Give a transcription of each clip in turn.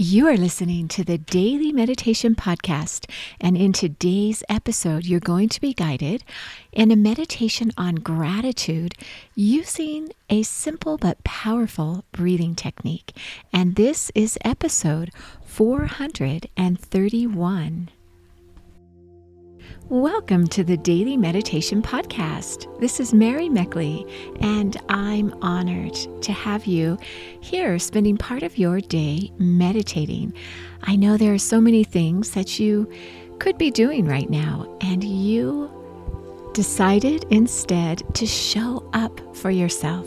You are listening to the Daily Meditation Podcast, and in today's episode, you're going to be guided in a meditation on gratitude using a simple but powerful breathing technique. And this is episode 431. Welcome to the Daily Meditation Podcast. This is Mary Meckley, and I'm honored to have you here spending part of your day meditating. I know there are so many things that you could be doing right now, and you decided instead to show up for yourself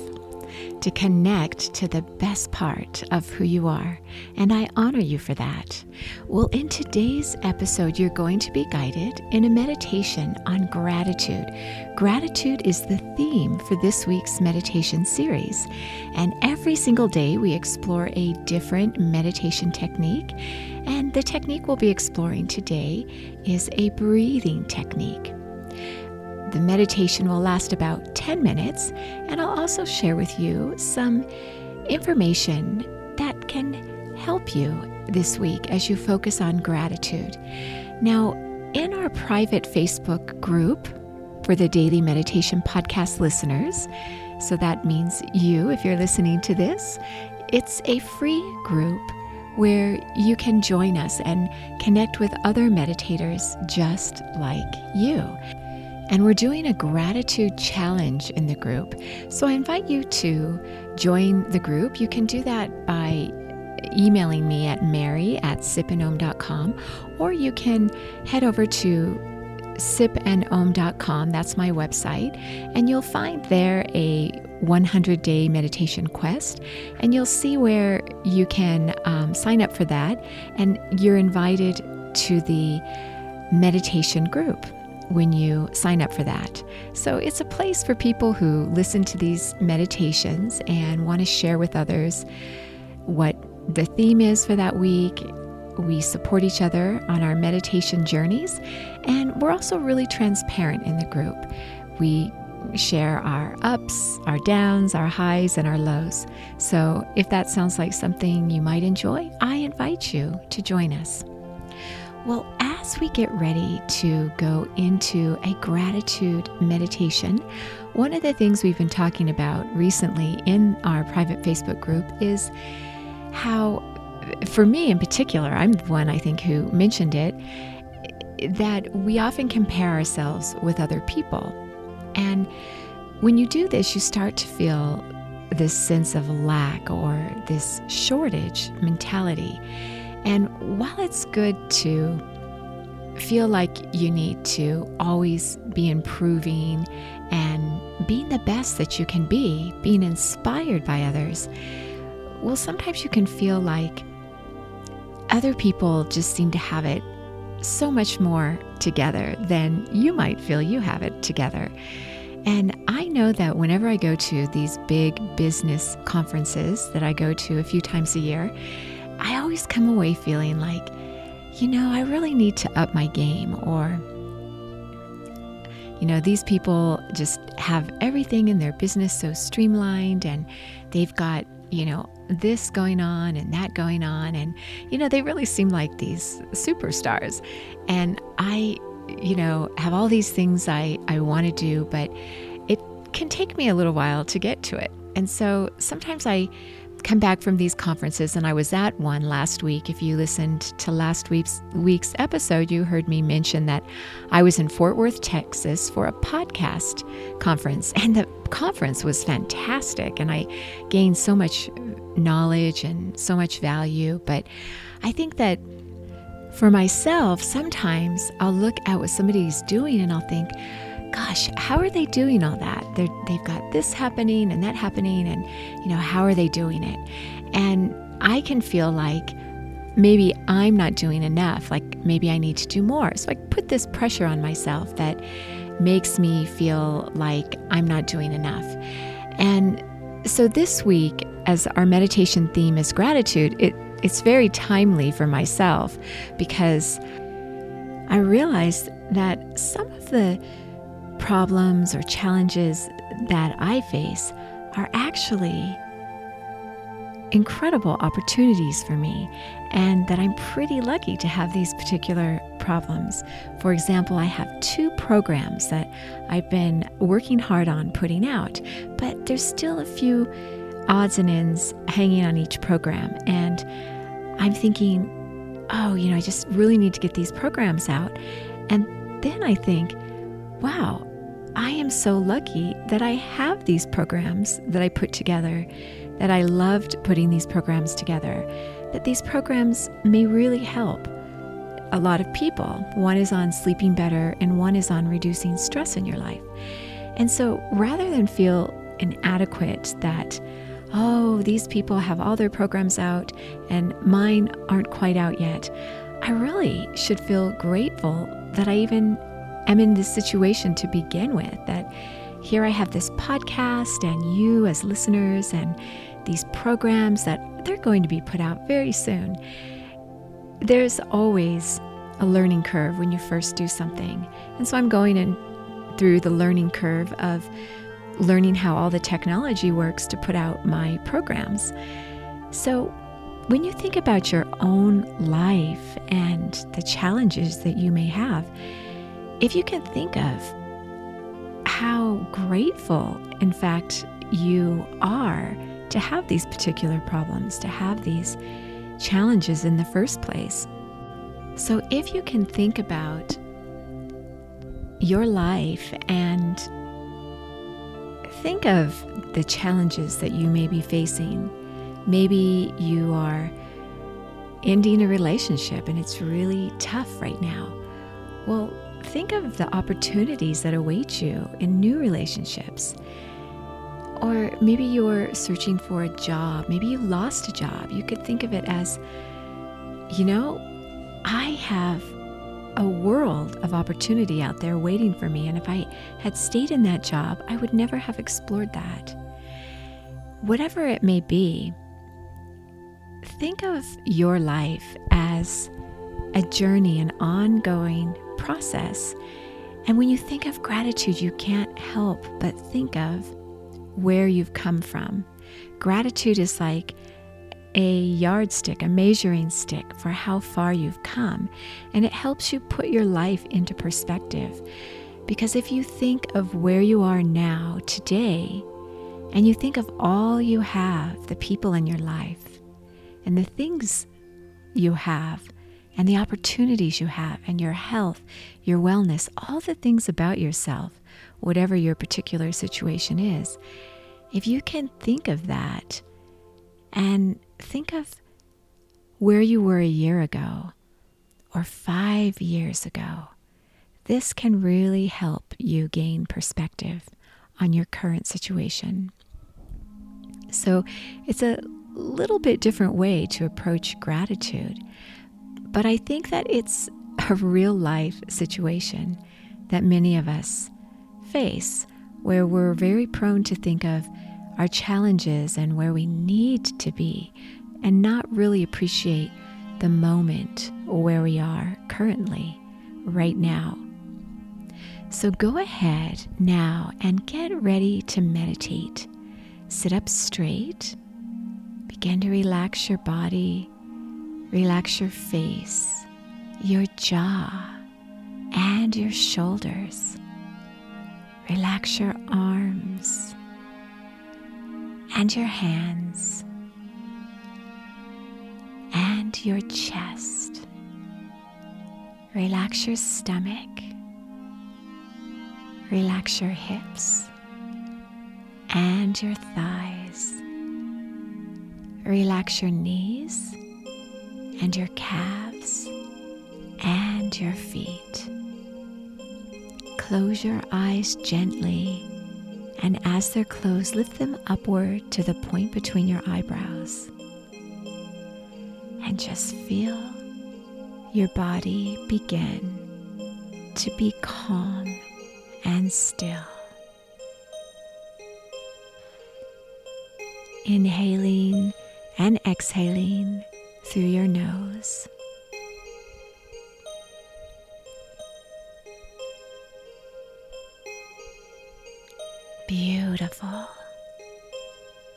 to connect to the best part of who you are, and I honor you for that. Well, in today's episode, you're going to be guided in a meditation on gratitude. Gratitude is the theme for this week's meditation series, and every single day we explore a different meditation technique. And the technique we'll be exploring today is a breathing technique. The meditation will last about 10 minutes, and I'll also share with you some information that can help you this week as you focus on gratitude. Now, in our private Facebook group for the Daily Meditation Podcast listeners, so that means you, if you're listening to this, it's a free group where you can join us and connect with other meditators just like you. And we're doing a gratitude challenge in the group. So I invite you to join the group. You can do that by emailing me at mary at sipandom.com or you can head over to sipandom.com. That's my website. And you'll find there a 100 day meditation quest. And you'll see where you can um, sign up for that. And you're invited to the meditation group when you sign up for that. So it's a place for people who listen to these meditations and want to share with others what the theme is for that week. We support each other on our meditation journeys, and we're also really transparent in the group. We share our ups, our downs, our highs, and our lows. So if that sounds like something you might enjoy, I invite you to join us. Well, as we get ready to go into a gratitude meditation, one of the things we've been talking about recently in our private Facebook group is how, for me in particular, I'm the one I think who mentioned it, that we often compare ourselves with other people. And when you do this, you start to feel this sense of lack or this shortage mentality. And while it's good to feel like you need to always be improving and being the best that you can be, being inspired by others, well, sometimes you can feel like other people just seem to have it so much more together than you might feel you have it together. And I know that whenever I go to these big business conferences that I go to a few times a year, I always come away feeling like, you know, I really need to up my game, or, you know, these people just have everything in their business so streamlined and they've got, you know, this going on and that going on. And, you know, they really seem like these superstars. And I, you know, have all these things I, I want to do, but it can take me a little while to get to it. And so sometimes I come back from these conferences, and I was at one last week. If you listened to last week's week's episode, you heard me mention that I was in Fort Worth, Texas for a podcast conference, and the conference was fantastic, and I gained so much knowledge and so much value. But I think that for myself, sometimes I'll look at what somebody's doing and I'll think, gosh, how are they doing all that? they they've got this happening and that happening, and, you know, how are they doing it? And I can feel like maybe I'm not doing enough, like maybe I need to do more. So I put this pressure on myself that makes me feel like I'm not doing enough. And so this week, as our meditation theme is gratitude, it, it's very timely for myself because I realized that some of the problems or challenges that I face are actually incredible opportunities for me, and that I'm pretty lucky to have these particular problems. For example, I have two programs that I've been working hard on putting out, but there's still a few odds and ends hanging on each program. And I'm thinking, oh, you know, I just really need to get these programs out. And then I think, wow, I am so lucky that I have these programs that I put together that I loved putting these programs together, that these programs may really help a lot of people. One is on sleeping better, and one is on reducing stress in your life. And so rather than feel inadequate that, oh, these people have all their programs out and mine aren't quite out yet, I really should feel grateful that I even am in this situation to begin with. That here I have this podcast and you as listeners, and these programs that they're going to be put out very soon. There's always a learning curve when you first do something. And so I'm going in through the learning curve of learning how all the technology works to put out my programs. So when you think about your own life and the challenges that you may have, if you can think of how grateful, in fact, you are to have these particular problems, to have these challenges in the first place. So, if you can think about your life and think of the challenges that you may be facing, maybe you are ending a relationship and it's really tough right now. Well, think of the opportunities that await you in new relationships. Or maybe you're searching for a job. Maybe you lost a job. You could think of it as, you know, I have a world of opportunity out there waiting for me. And if I had stayed in that job, I would never have explored that. Whatever it may be, think of your life as a journey, an ongoing process. And when you think of gratitude, you can't help but think of where you've come from. Gratitude is like a yardstick, a measuring stick for how far you've come, and it helps you put your life into perspective. Because if you think of where you are now, today, and you think of all you have, the people in your life, and the things you have, and the opportunities you have, and your health, your wellness, all the things about yourself, whatever your particular situation is, if you can think of that and think of where you were a year ago or five years ago, this can really help you gain perspective on your current situation. So it's a little bit different way to approach gratitude, but I think that it's a real life situation that many of us face where we're very prone to think of our challenges and where we need to be and not really appreciate the moment where we are currently, right now. So go ahead now and get ready to meditate. Sit up straight. Begin to relax your body, relax your face, your jaw, and your shoulders. Relax your arms and your hands and your chest. Relax your stomach. Relax your hips and your thighs. Relax your knees and your calves and your feet. Close your eyes gently, and as they're closed, lift them upward to the point between your eyebrows. And just feel your body begin to be calm and still. Inhaling and exhaling through your nose. Beautiful.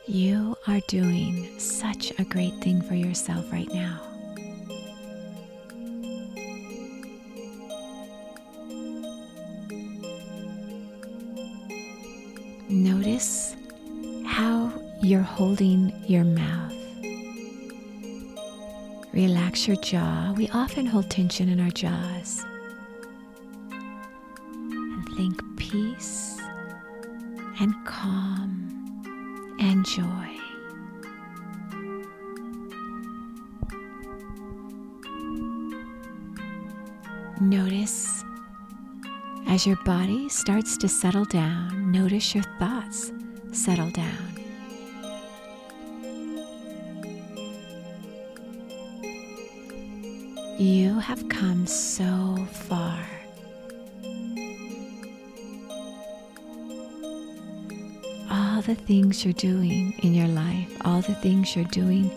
You are doing such a great thing for yourself right now. Notice how you're holding your mouth. Relax your jaw. We often hold tension in our jaws. And think peace and calm and joy. Notice as your body starts to settle down, notice your thoughts settle down. You have come so far. All the things you're doing in your life, all the things you're doing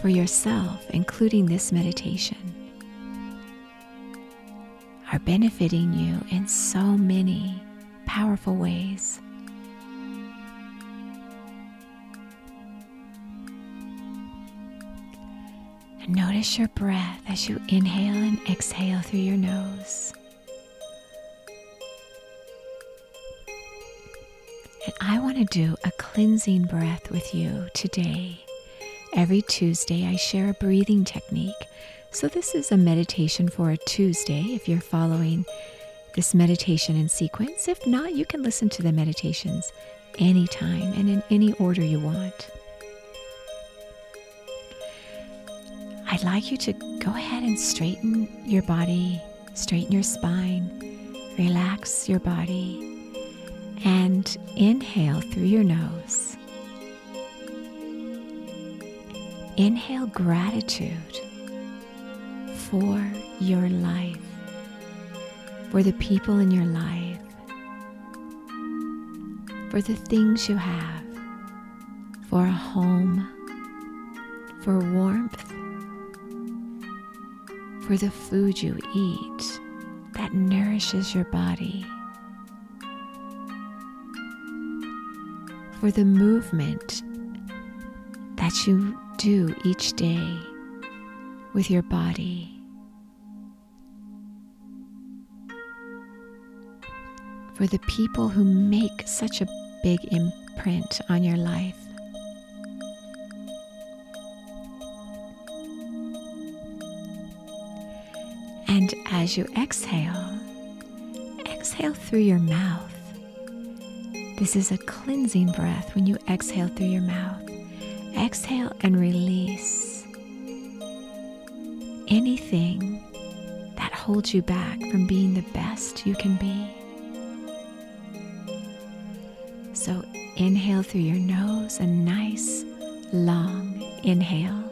for yourself, including this meditation, are benefiting you in so many powerful ways. Notice your breath as you inhale and exhale through your nose. And I want to do a cleansing breath with you today. Every Tuesday, I share a breathing technique. So, this is a meditation for a Tuesday if you're following this meditation in sequence. If not, you can listen to the meditations anytime and in any order you want. I'd like you to go ahead and straighten your body, straighten your spine, relax your body, and inhale through your nose. Inhale gratitude for your life, for the people in your life, for the things you have, for a home, for warmth, for the food you eat that nourishes your body, for the movement that you do each day with your body. For the people who make such a big imprint on your life. And as you exhale, exhale through your mouth. This is a cleansing breath when you exhale through your mouth. Exhale and release anything that holds you back from being the best you can be. So inhale through your nose, a nice long inhale.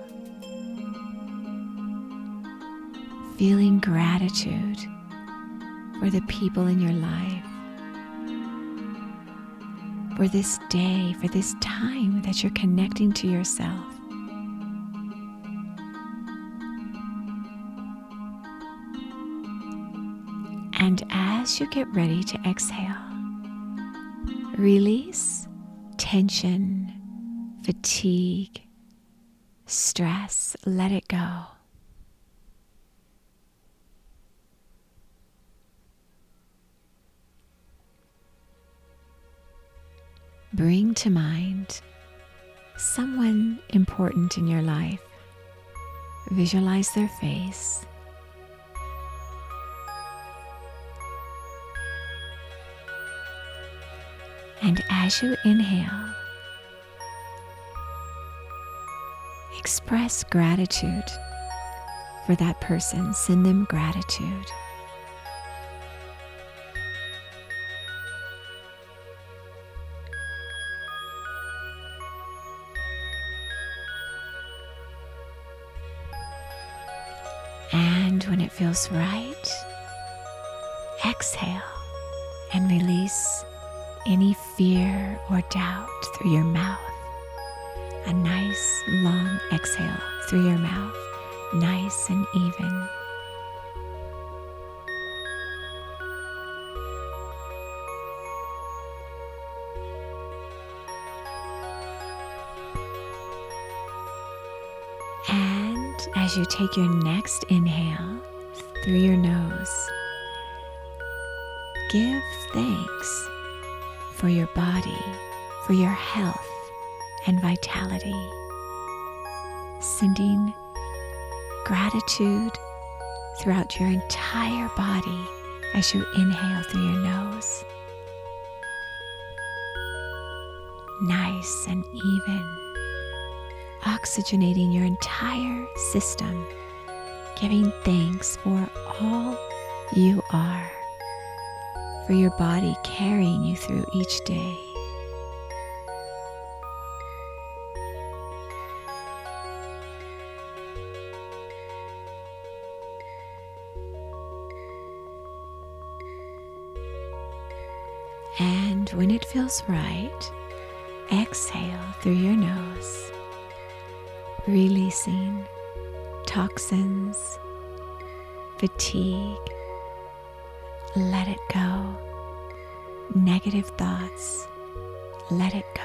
Feeling gratitude for the people in your life, for this day, for this time that you're connecting to yourself. And as you get ready to exhale, release tension, fatigue, stress, let it go. Bring to mind someone important in your life. Visualize their face. And as you inhale, express gratitude for that person. Send them gratitude. And when it feels right, exhale and release any fear or doubt through your mouth. A nice long exhale through your mouth, nice and even. As you take your next inhale through your nose, give thanks for your body, for your health and vitality. Sending gratitude throughout your entire body as you inhale through your nose. Nice and even, oxygenating your entire system, giving thanks for all you are, for your body carrying you through each day. And when it feels right, exhale through your nose, releasing toxins, fatigue. Let it go. Negative thoughts, let it go.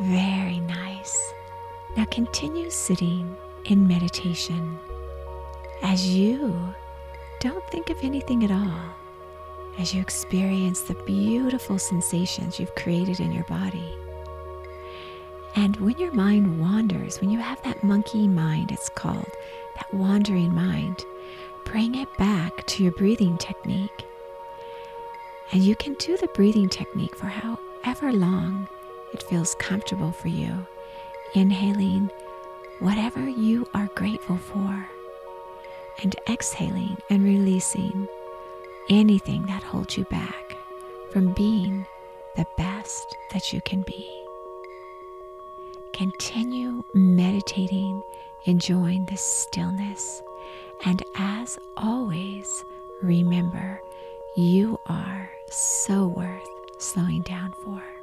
Very nice. Now continue sitting in meditation as you don't think of anything at all, as you experience the beautiful sensations you've created in your body. And when your mind wanders, when you have that monkey mind, it's called, that wandering mind, bring it back to your breathing technique. And you can do the breathing technique for however long it feels comfortable for you, inhaling whatever you are grateful for, and exhaling and releasing anything that holds you back from being the best that you can be. Continue meditating, enjoying this stillness, and as always, remember you are so worth slowing down for.